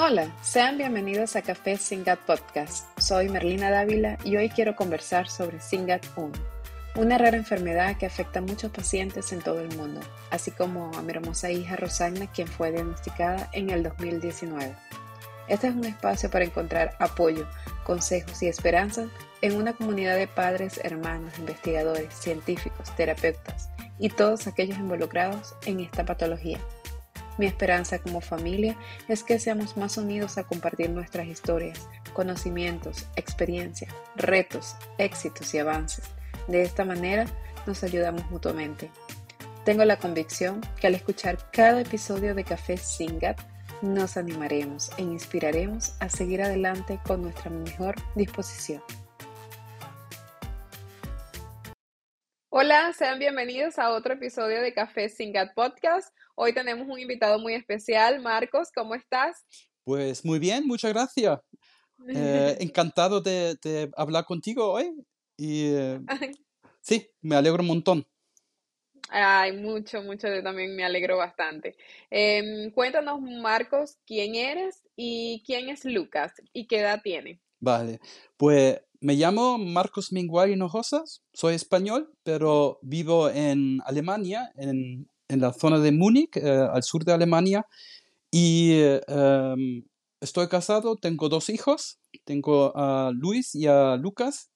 Hola, sean bienvenidos a Café Singat Podcast. Soy Merlina Dávila y hoy quiero conversar sobre Singat 1, una rara enfermedad que afecta a muchos pacientes en todo el mundo, así como a mi hermosa hija Rosagna, quien fue diagnosticada en el 2019. Este es un espacio para encontrar apoyo, consejos y esperanzas en una comunidad de padres, hermanos, investigadores, científicos, terapeutas y todos aquellos involucrados en esta patología. Mi esperanza como familia es que seamos más unidos a compartir nuestras historias, conocimientos, experiencias, retos, éxitos y avances. De esta manera nos ayudamos mutuamente. Tengo la convicción que al escuchar cada episodio de Café Singat, nos animaremos e inspiraremos a seguir adelante con nuestra mejor disposición. Hola, sean bienvenidos a otro episodio de Café Singat Podcast. Hoy tenemos un invitado muy especial. Marcos, ¿cómo estás? Pues muy bien, muchas gracias. Eh, encantado de, hablar contigo hoy. Y eh, sí, me alegro un montón. Ay, mucho, mucho, yo también me alegro bastante. Em, cuéntanos, Marcos, quién eres y quién es Lucas y qué edad tiene. Vale, pues me llamo Marcos Minguari Hinojosas, soy español, pero vivo en Alemania, en en la zona de Múnich, eh, al sur de Alemania, y em, estoy casado, tengo dos hijos, tengo a Luis y a Lucas,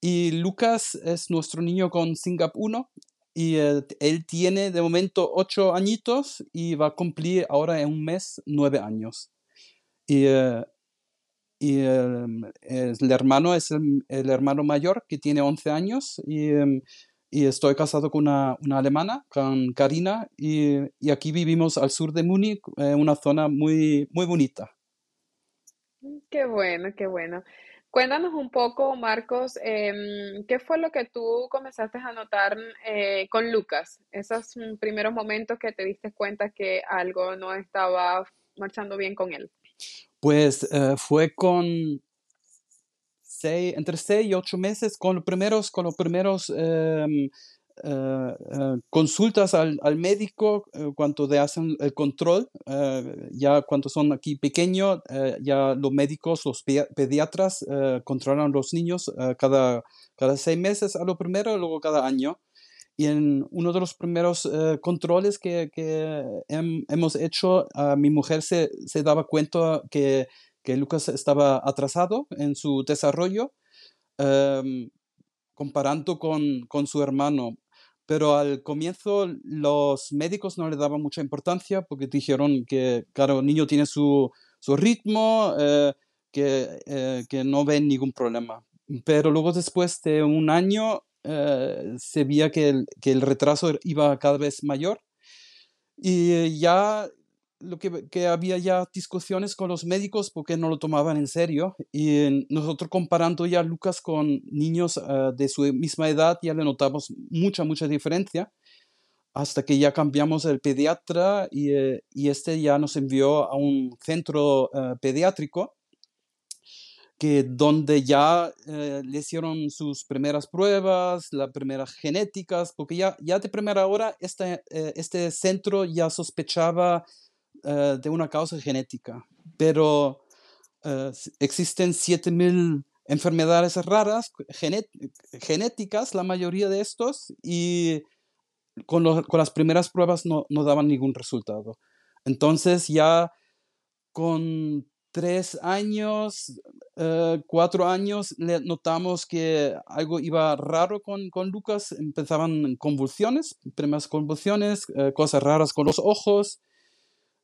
y Lucas es nuestro niño con Singap 1, y eh, él tiene de momento ocho añitos y va a cumplir ahora en un mes nueve años. Y, eh, y em, el hermano es el, el, hermano mayor que tiene 11 años y em, y estoy casado con una, una alemana, con Karina, y, y, aquí vivimos al sur de Múnich, en una zona muy, muy bonita. Mm, qué bueno, qué bueno. Cuéntanos un poco, Marcos, em, ¿qué fue lo que tú comenzaste a notar eh, con Lucas? Esos primeros momentos que te diste cuenta que algo no estaba marchando bien con él. Pues eh, fue con entre seis y ocho meses con los primeros, con los primeros em, eh, eh, consultas al, al médico eh, cuando te hacen el control, ya cuando son aquí pequeños, ya los médicos, los pediatras controlan los niños cada, cada seis meses a lo primero luego cada año. Y en uno de los primeros controles que, que hemos hecho, mi mujer se, se daba cuenta que que Lucas estaba atrasado en su desarrollo em, comparando con, con, su hermano. Pero al comienzo los médicos no le daban mucha importancia porque dijeron que, claro, el niño tiene su, su ritmo, eh, que, eh, que, no ven ningún problema. Pero luego después de un año eh, se veía que que el retraso iba cada vez mayor y ya lo que, había ya discusiones con los médicos porque no lo tomaban en serio y nosotros comparando ya a Lucas con niños ah, de su misma edad ya le notamos mucha, mucha diferencia hasta que ya cambiamos el pediatra y, eh, y este ya nos envió a un centro ah, pediátrico que donde ya eh, le hicieron sus primeras pruebas, las primeras genéticas, porque ya, ya de primera hora este, eh, este centro ya sospechaba eh, de una causa genética, pero uh, existen 7000 enfermedades raras genéticas, la mayoría de estos, y con, las primeras pruebas no, daban ningún resultado. Entonces ya con tres años, uh, cuatro años, notamos que algo iba raro con Lucas. Empezaban convulsiones, primeras convulsiones, cosas raras con los ojos,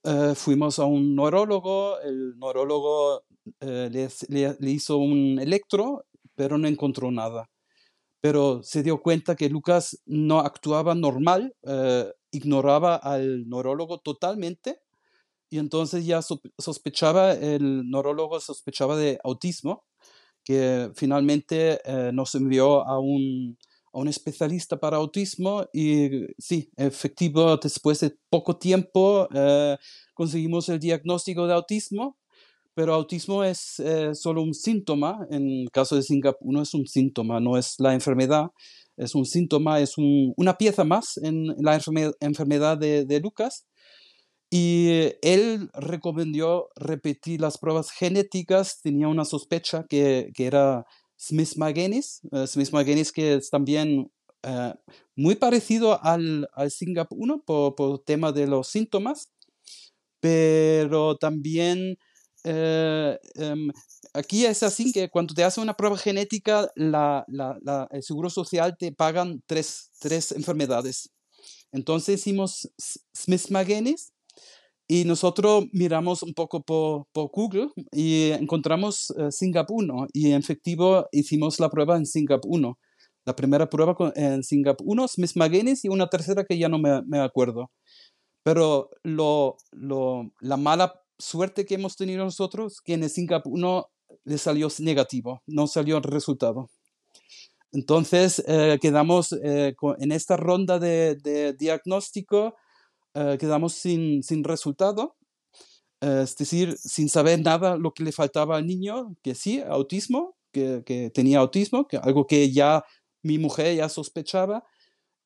eh, fuimos a un neurólogo, el neurólogo eh, le, hizo un electro, pero no encontró nada. Pero se dio cuenta que Lucas no actuaba normal, eh, ignoraba al neurólogo totalmente, y entonces ya sospechaba, el neurólogo sospechaba de autismo, que finalmente nos envió a un, a un especialista para autismo y sí, efectivo, después de poco tiempo eh, conseguimos el diagnóstico de autismo, pero autismo es eh, solo un síntoma, en caso de Singapur no es un síntoma, no es la enfermedad, es un síntoma, es una pieza más en la enfermedad de, de Lucas. Y él recomendó repetir las pruebas genéticas, tenía una sospecha que, que era Smith-Magenis, uh, Smith-Magenis que es también uh, muy parecido al, al SINGAP 1 por, por tema de los síntomas, pero también eh, um, aquí es así que cuando te hacen una prueba genética, la, la, el Seguro Social te pagan tres, tres enfermedades. Entonces hicimos Smith-Magenis y nosotros miramos un poco por, por Google y encontramos uh, Singapur 1 y en efectivo hicimos la prueba en Singapur 1. La primera prueba con, en Singapur 1, Smith Magenis y una tercera que ya no me, me acuerdo. Pero lo, lo, la mala suerte que hemos tenido nosotros que en el Singapur 1 le salió negativo, no salió el resultado. Entonces eh, quedamos eh, en esta ronda de, de diagnóstico eh, quedamos sin, sin resultado, eh, es decir, sin saber nada lo que le faltaba al niño, que sí, autismo, que, que tenía autismo, que algo que ya mi mujer ya sospechaba.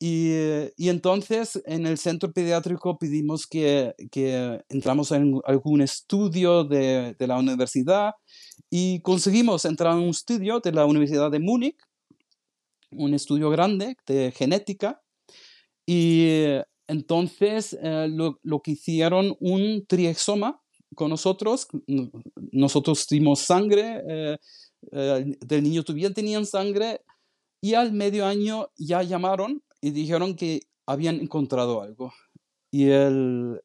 Y, y, entonces en el centro pediátrico pedimos que, que entramos en algún estudio de, de, la universidad y conseguimos entrar en un estudio de la Universidad de Múnich, un estudio grande de genética. Y entonces, eh, lo, lo, que hicieron un triexoma con nosotros, nosotros dimos sangre, eh, eh, del niño todavía tenían sangre, y al medio año ya llamaron y dijeron que habían encontrado algo. Y, el,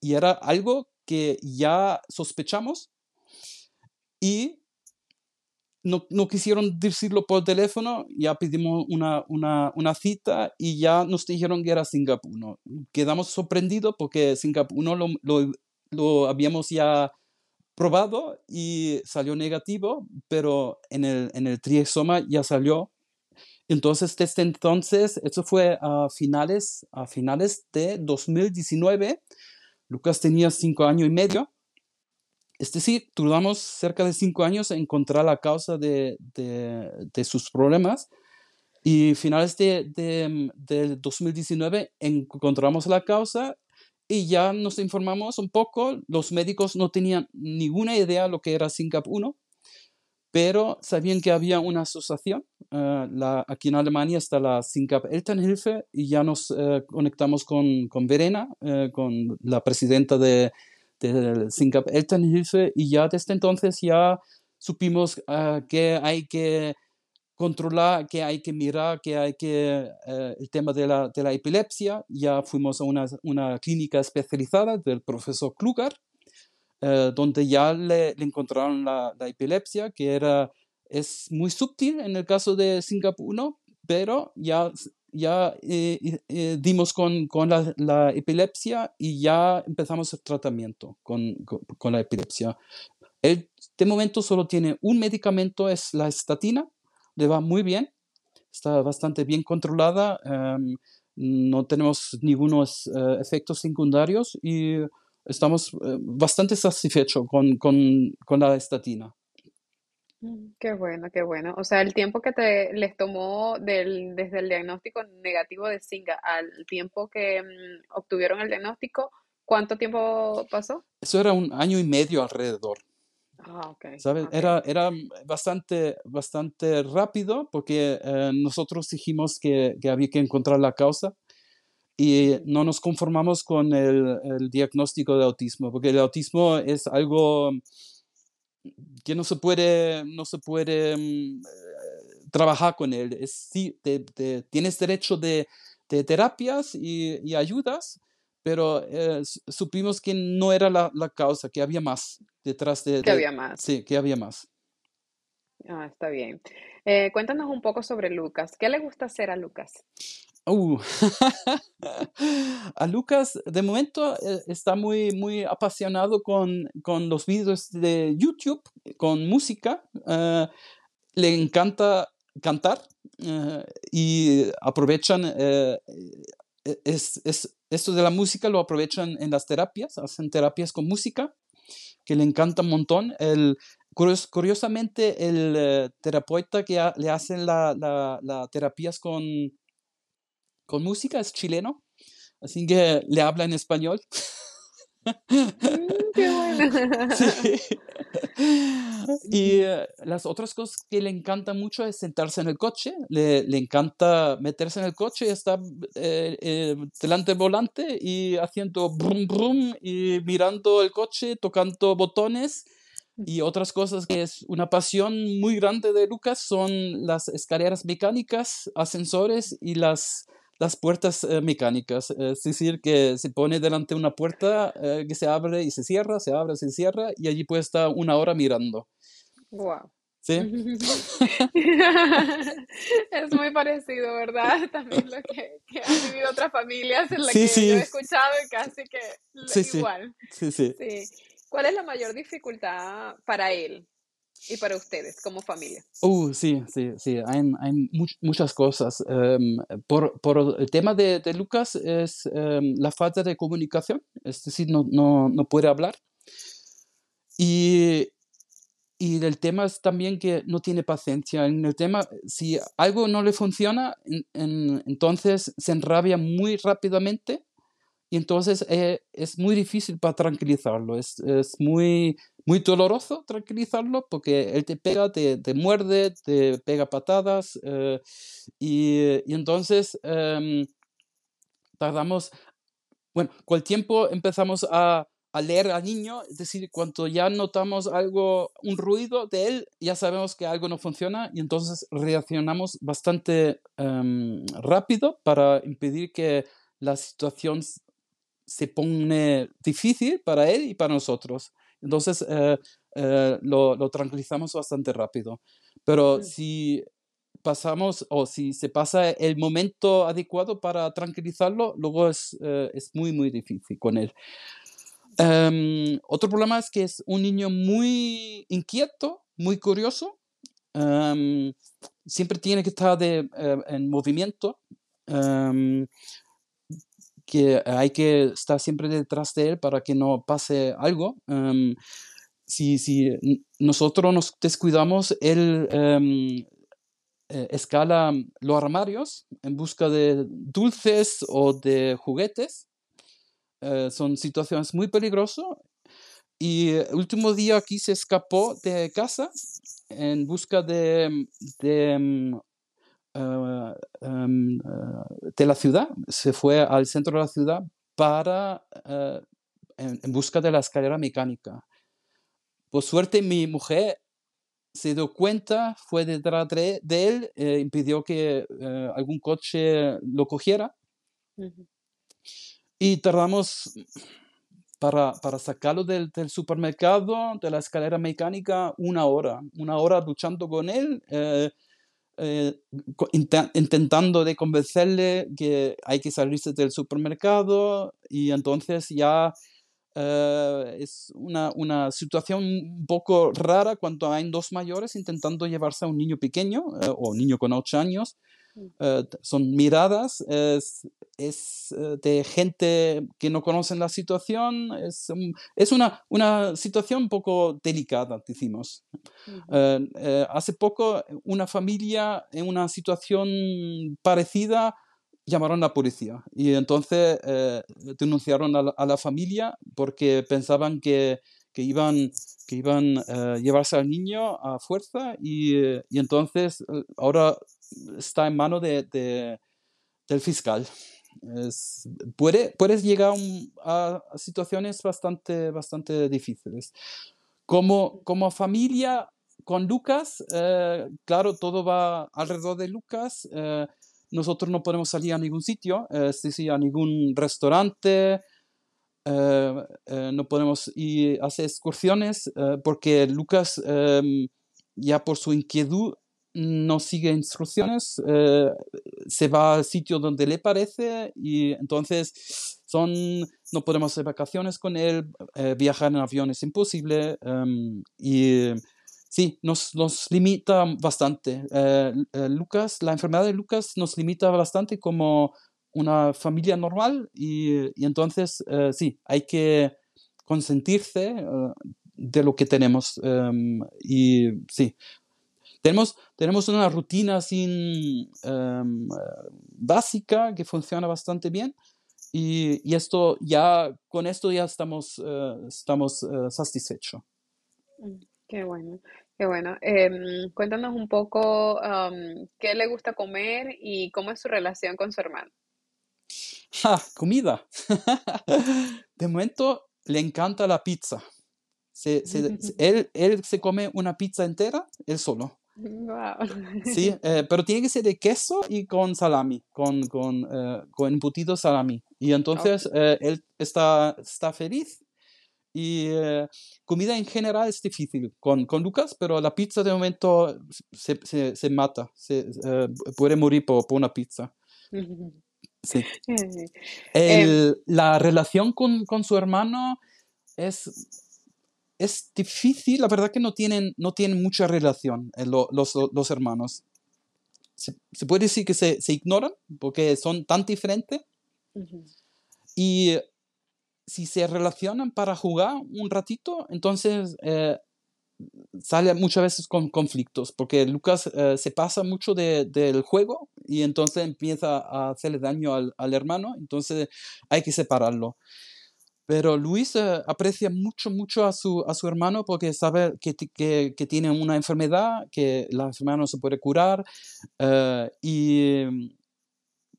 y era algo que ya sospechamos y no, no, quisieron decirlo por teléfono, ya pedimos una, una, cita y ya nos dijeron que era Singapur. ¿no? Quedamos sorprendidos porque Singapur no lo, lo, lo, habíamos ya probado y salió negativo, pero en el, en el triexoma ya salió. Entonces, desde entonces, eso fue a finales, a finales de 2019. Lucas tenía cinco años y medio es decir, tardamos cerca de cinco años en encontrar la causa de, de, sus problemas y finales de, de, 2019 encontramos la causa y ya nos informamos un poco. Los médicos no tenían ninguna idea de lo que era SYNCAP 1, pero sabían que había una asociación. La, aquí en Alemania está la SYNCAP Elternhilfe y ya nos uh, conectamos con, con Verena, uh, con la presidenta de del Singapur Elternhilfe y ya desde entonces ya supimos uh, que hay que controlar, que hay que mirar, que hay que, uh, el tema de la, de la, epilepsia, ya fuimos a una, una clínica especializada del profesor Kluger, uh, donde ya le, le encontraron la, la, epilepsia, que era, es muy sutil en el caso de Singapur 1, pero ya ya eh, eh, dimos con, con la, la, epilepsia y ya empezamos el tratamiento con, con, con, la epilepsia. Él de momento solo tiene un medicamento, es la estatina, le va muy bien, está bastante bien controlada, um, no tenemos ningunos uh, efectos secundarios y estamos uh, bastante satisfechos con, con, con la estatina. Mm, qué bueno, qué bueno. O sea, el tiempo que te les tomó del, desde el diagnóstico negativo de Singa al tiempo que mm, obtuvieron el diagnóstico, ¿cuánto tiempo pasó? Eso era un año y medio alrededor. Ah, ok. ¿Sabes? ok. Era, era bastante, bastante rápido porque eh, nosotros dijimos que, que había que encontrar la causa y no nos conformamos con el, el diagnóstico de autismo, porque el autismo es algo que no se puede, no se puede mm, eh, trabajar con él. Es, sí, te, te, tienes derecho de, de terapias y, y, ayudas, pero eh, supimos que no era la, la, causa, que había más detrás de... Que había más. Sí, que había más. Ah, está bien. Eh, cuéntanos un poco sobre Lucas. ¿Qué le gusta hacer a Lucas? Uh. a Lucas de momento eh, está muy, muy apasionado con, con, los vídeos de YouTube, con música. Uh, le encanta cantar uh, y aprovechan, es, es, esto de la música lo aprovechan en las terapias, hacen terapias con música, que le encanta un montón. El, curiosamente, el terapeuta que le hace las la, la terapias con con música, es chileno, así que le habla en español. Mm, qué bueno. Sí. Y eh, las otras cosas que le encanta mucho es sentarse en el coche, le, le encanta meterse en el coche y estar eh, eh, delante del volante y haciendo brum brum y mirando el coche, tocando botones. Y otras cosas que es una pasión muy grande de Lucas son las escaleras mecánicas, ascensores y las las puertas eh, mecánicas, es decir, que se pone delante una puerta eh, que se abre y se cierra, se abre, se cierra, y allí puede estar una hora mirando. Wow. ¿Sí? es muy parecido, ¿verdad? También lo que, que han vivido otras familias en las Sí, que sí. yo he escuchado y casi que sí. igual. Sí, sí. Sí. ¿Cuál es la mayor dificultad para él y para ustedes como familia? Uh, sí, sí, sí, hay, hay much- muchas cosas. Em, por, por el tema de, de Lucas es em, la falta de comunicación, es decir, no, no, no puede hablar. Y, y el tema es también que no tiene paciencia. En el tema, si algo no le funciona, en- en- entonces se enrabia muy rápidamente y entonces eh, es muy difícil para tranquilizarlo. Es, es muy, muy doloroso tranquilizarlo porque él te pega, te, te muerde, te pega patadas eh, y, y entonces em, tardamos, bueno, con el tiempo empezamos a, a leer al niño, es decir, cuando ya notamos algo, un ruido de él, ya sabemos que algo no funciona y entonces reaccionamos bastante em, rápido para impedir que la situación se pone difícil para él y para nosotros. Entonces eh, eh, lo, lo tranquilizamos bastante rápido. Pero Mm. si pasamos o si se pasa el momento adecuado para tranquilizarlo, luego es, eh, es muy, muy difícil con él. Em, otro problema es que es un niño muy inquieto, muy curioso. em, siempre tiene que estar de, en movimiento. em, que hay que estar siempre detrás de él para que no pase algo. em, si, si nosotros nos descuidamos, él em, eh, escala los armarios en busca de dulces o de juguetes. Eh, son situaciones muy peligrosas. Y el último día aquí se escapó de casa en busca de, em, eh, em, eh, de la ciudad. Se fue al centro de la ciudad para, eh, en, en busca de la escalera mecánica. Por suerte, mi mujer se dio cuenta, fue detrás de, de él, eh, impidió que eh, algún coche lo cogiera y tardamos para, para sacarlo del, del supermercado, de la escalera mecánica, una hora, una hora luchando con él, eh, eh, intentando de convencerle que hay que salirse del supermercado y entonces ya eh, es una, una situación un poco rara cuando hay dos mayores intentando llevarse a un niño pequeño eh, o niño con ocho años. Eh, son miradas, es, es eh, de gente que no conocen la situación, es, es una, una situación un poco delicada, decimos. Eh, hace poco una familia en una situación parecida llamaron a la policía y entonces denunciaron a la, a la familia porque pensaban que, que iban, que iban a llevarse al niño a fuerza y, y entonces ahora está en mano de, de- del fiscal. Es- puede, puedes llegar a, situaciones bastante, bastante difíciles. Como, como familia con Lucas, eh, claro, todo va alrededor de Lucas. eh, nosotros no podemos salir a ningún sitio, eh, es decir, a ningún restaurante, eh, no podemos ir a hacer excursiones porque Lucas, em, ya por su inquietud, no sigue instrucciones, eh, se va al sitio donde le parece y entonces son, no podemos hacer vacaciones con él, eh, viajar en avión es imposible em, y sí, nos, nos limita bastante. Eh, Lucas, la enfermedad de Lucas nos limita bastante como una familia normal y, y entonces sí, hay que consentirse de lo que tenemos um, y sí. Tenemos, tenemos una rutina sin, um, básica que funciona bastante bien y, y, esto ya, con esto ya estamos, uh, estamos uh, satisfechos. Mm, qué bueno, qué bueno. Eh, cuéntanos un poco um, qué le gusta comer y cómo es su relación con su hermano. Comida. De momento le encanta la pizza. Se, se, él, él se come una pizza entera, él solo. Wow. Sí, eh, pero tiene que ser de queso y con salami, con, con, eh, con embutido salami. Y entonces eh, él está, está feliz. Y comida en general es difícil con, con Lucas, pero la pizza de momento se, se, se mata, se, puede morir por, por una pizza. Sí. El, la relación con, con su hermano es es difícil, la verdad que no tienen, no tienen mucha relación eh, lo, los, los, hermanos. Se, se, puede decir que se, se, ignoran porque son tan diferentes. Uh -huh. Y si se relacionan para jugar un ratito, entonces eh, sale muchas veces con conflictos, porque Lucas eh, se pasa mucho de, del juego y entonces empieza a hacerle daño al, al hermano, entonces hay que separarlo. Pero Luis eh, aprecia mucho, mucho a su, a su hermano porque sabe que, que, que, tiene una enfermedad, que la enfermedad no se puede curar, eh, y,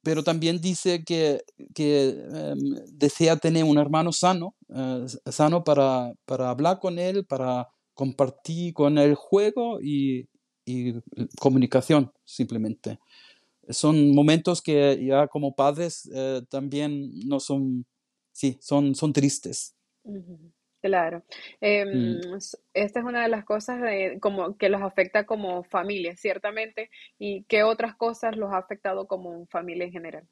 pero también dice que, que eh, desea tener un hermano sano, eh, sano para, para hablar con él, para compartir con él juego y, y comunicación, simplemente. Son momentos que ya como padres eh, también no son sí, son, son tristes. Claro. Eh, mm. Esta es una de las cosas de, como, que los afecta como familia, ciertamente. ¿Y qué otras cosas los ha afectado como familia en general?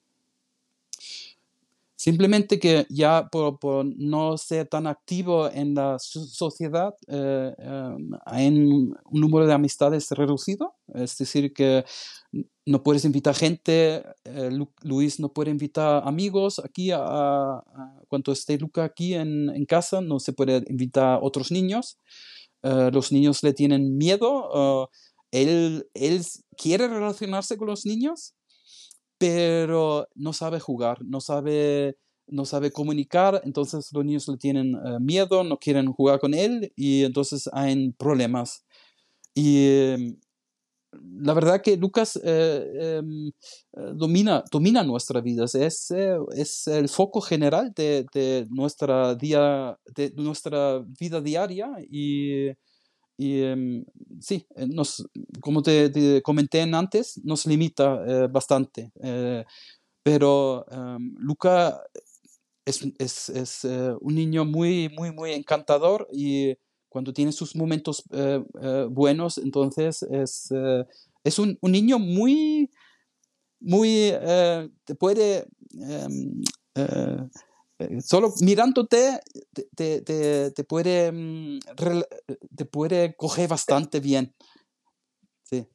Simplemente que ya por, por, no ser tan activo en la sociedad, eh, eh, hay un, un, número de amistades reducido. Es decir, que no puedes invitar gente, eh, Lu Luis no puede invitar amigos aquí, a, a, cuando esté Luca aquí en, en, casa, no se puede invitar otros niños. Uh, los niños le tienen miedo. Uh, él, él quiere relacionarse con los niños, pero no sabe jugar, no sabe, no sabe comunicar, entonces los niños le tienen uh, miedo, no quieren jugar con él y entonces hay problemas. Y la verdad que Lucas eh, em, eh, domina, domina nuestra vida, es, eh, es el foco general de, de, nuestra día, de nuestra vida diaria y, y em, sí, nos, como te, te, comenté antes, nos limita bastante. Pero em, Luca es, es, es un niño muy, muy, muy encantador y cuando tiene sus momentos eh, eh, buenos, entonces es, eh, es un, un, niño muy, muy, te puede, em, solo mirándote, te, te, te puede, mm, te puede coger bastante bien. Sí.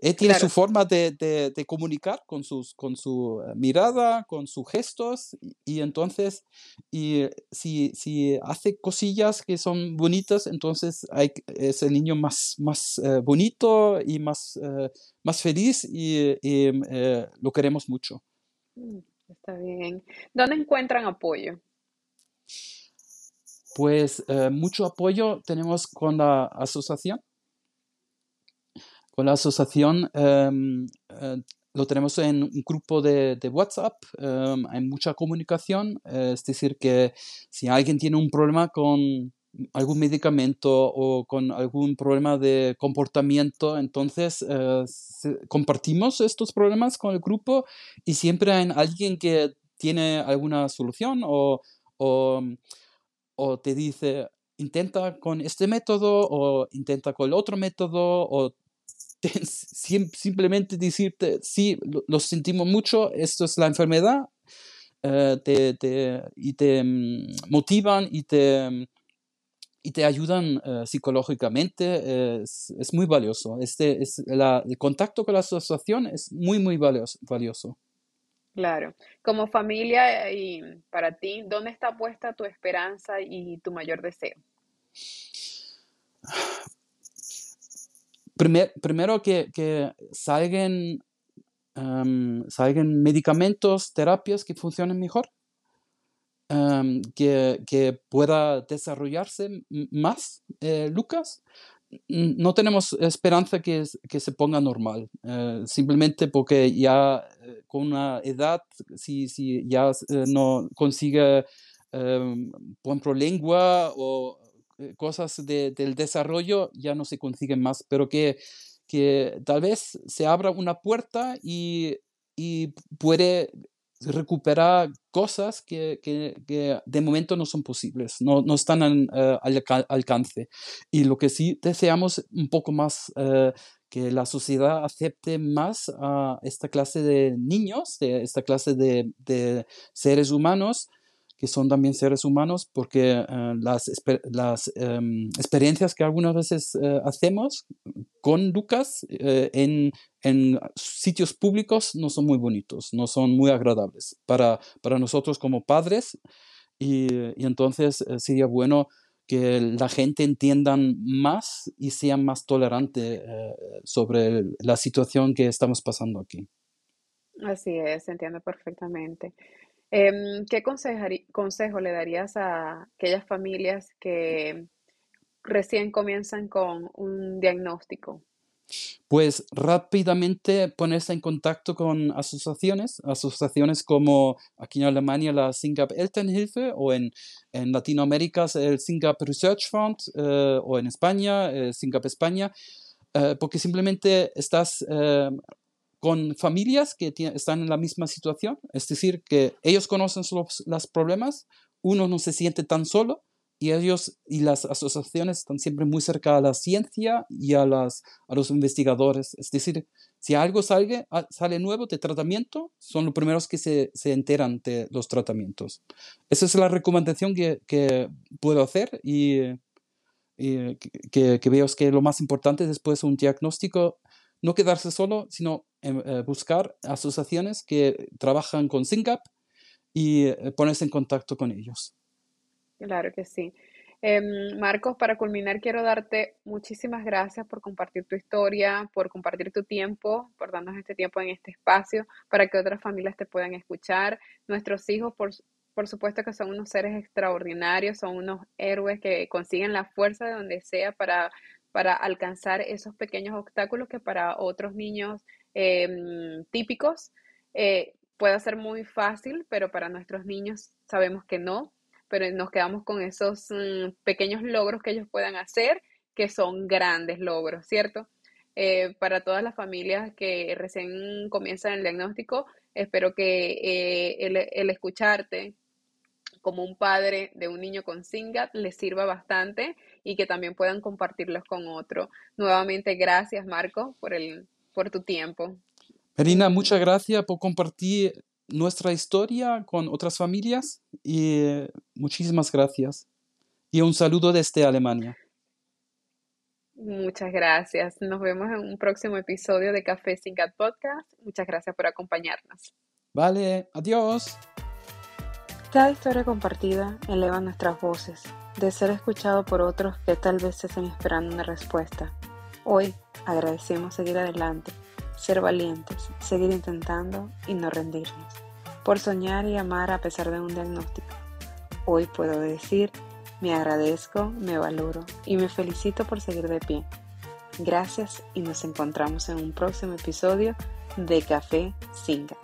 Él tiene claro. su forma de, de, de, comunicar con, sus, con su eh, mirada, con sus gestos, y, y entonces, y si, si, hace cosillas que son bonitas, entonces hay, es el niño más, más eh, bonito y más, eh, más feliz y, y eh, lo queremos mucho. Mm, está bien. ¿Dónde encuentran apoyo? Pues eh, mucho apoyo tenemos con la asociación con la asociación um, uh, lo tenemos en un grupo de, de WhatsApp, um, hay mucha comunicación, uh, es decir, que si alguien tiene un problema con algún medicamento o con algún problema de comportamiento, entonces uh, compartimos estos problemas con el grupo y siempre hay alguien que tiene alguna solución o, o, o te dice, intenta con este método o intenta con el otro método o simplemente decirte, sí, lo, lo, sentimos mucho, esto es la enfermedad, uh, te, te, y te um, motivan y te, y te ayudan uh, psicológicamente, es, es, muy valioso. Este, es la, el contacto con la asociación es muy, muy valioso. valioso. Claro. Como familia y para ti, ¿dónde está puesta tu esperanza y tu mayor deseo? Primer, primero que, que salgan, um, salgan medicamentos, terapias que funcionen mejor. que, que, pueda desarrollarse más, eh, Lucas, no tenemos esperanza que, que se ponga normal, eh, simplemente porque ya eh, con una edad, si, si ya no consigue buen lengua o cosas de, del desarrollo, ya no se consiguen más, pero que, que tal vez se abra una puerta y, y puede recuperar cosas que, que, que, de momento no son posibles, no, no están eh, al alcance. Y lo que sí deseamos un poco más uh, que la sociedad acepte más a esta clase de niños, de esta clase de, de seres humanos, que son también seres humanos, porque uh, las, las um, experiencias que algunas veces uh, hacemos con Lucas uh, en, en, sitios públicos no son muy bonitos, no son muy agradables para, para nosotros como padres. Y, y entonces sería bueno que la gente entienda más y sea más tolerante sobre la situación que estamos pasando aquí. Así es, entiendo perfectamente. Em, ¿qué consejo le darías a aquellas familias que recién comienzan con un diagnóstico? Pues rápidamente ponerse en contacto con asociaciones, asociaciones como aquí en Alemania la Singap Elternhilfe o en, en Latinoamérica el Singap Research Fund eh, o en España, eh, Singap España, eh, porque simplemente estás con familias que están en la misma situación, es decir, que ellos conocen los, problemas, uno no se siente tan solo y ellos y las asociaciones están siempre muy cerca a la ciencia y a, las, a los investigadores. Es decir, si algo sale, ah, sale nuevo de tratamiento, son los primeros que se, se enteran de los tratamientos. Esa es la recomendación que, que puedo hacer y, y que, que, veo que lo más importante después de un diagnóstico no quedarse solo, sino eh, buscar asociaciones que trabajan con SYNCAP y eh, ponerse en contacto con ellos. Claro que sí. Em, Marcos, para culminar, quiero darte muchísimas gracias por compartir tu historia, por compartir tu tiempo, por darnos este tiempo en este espacio, para que otras familias te puedan escuchar. Nuestros hijos, por, por supuesto que son unos seres extraordinarios, son unos héroes que consiguen la fuerza de donde sea para para alcanzar esos pequeños obstáculos que para otros niños em, típicos eh, puede ser muy fácil, pero para nuestros niños sabemos que no, pero nos quedamos con esos mm, pequeños logros que ellos puedan hacer, que son grandes logros, ¿cierto? Eh, para todas las familias que recién comienzan el diagnóstico, espero que eh, el, el escucharte, como un padre de un niño con SINGAT les sirva bastante y que también puedan compartirlos con otro. Nuevamente, gracias Marco por, el, por tu tiempo. Marina, muchas gracias por compartir nuestra historia con otras familias y muchísimas gracias. Y un saludo desde Alemania. Muchas gracias. Nos vemos en un próximo episodio de Café Singat Podcast. Muchas gracias por acompañarnos. Vale, adiós. Cada historia compartida eleva nuestras voces, de ser escuchado por otros que tal vez estén esperando una respuesta. Hoy agradecemos seguir adelante, ser valientes, seguir intentando y no rendirnos, por soñar y amar a pesar de un diagnóstico. Hoy puedo decir, me agradezco, me valoro y me felicito por seguir de pie. Gracias y nos encontramos en un próximo episodio de Café Singa.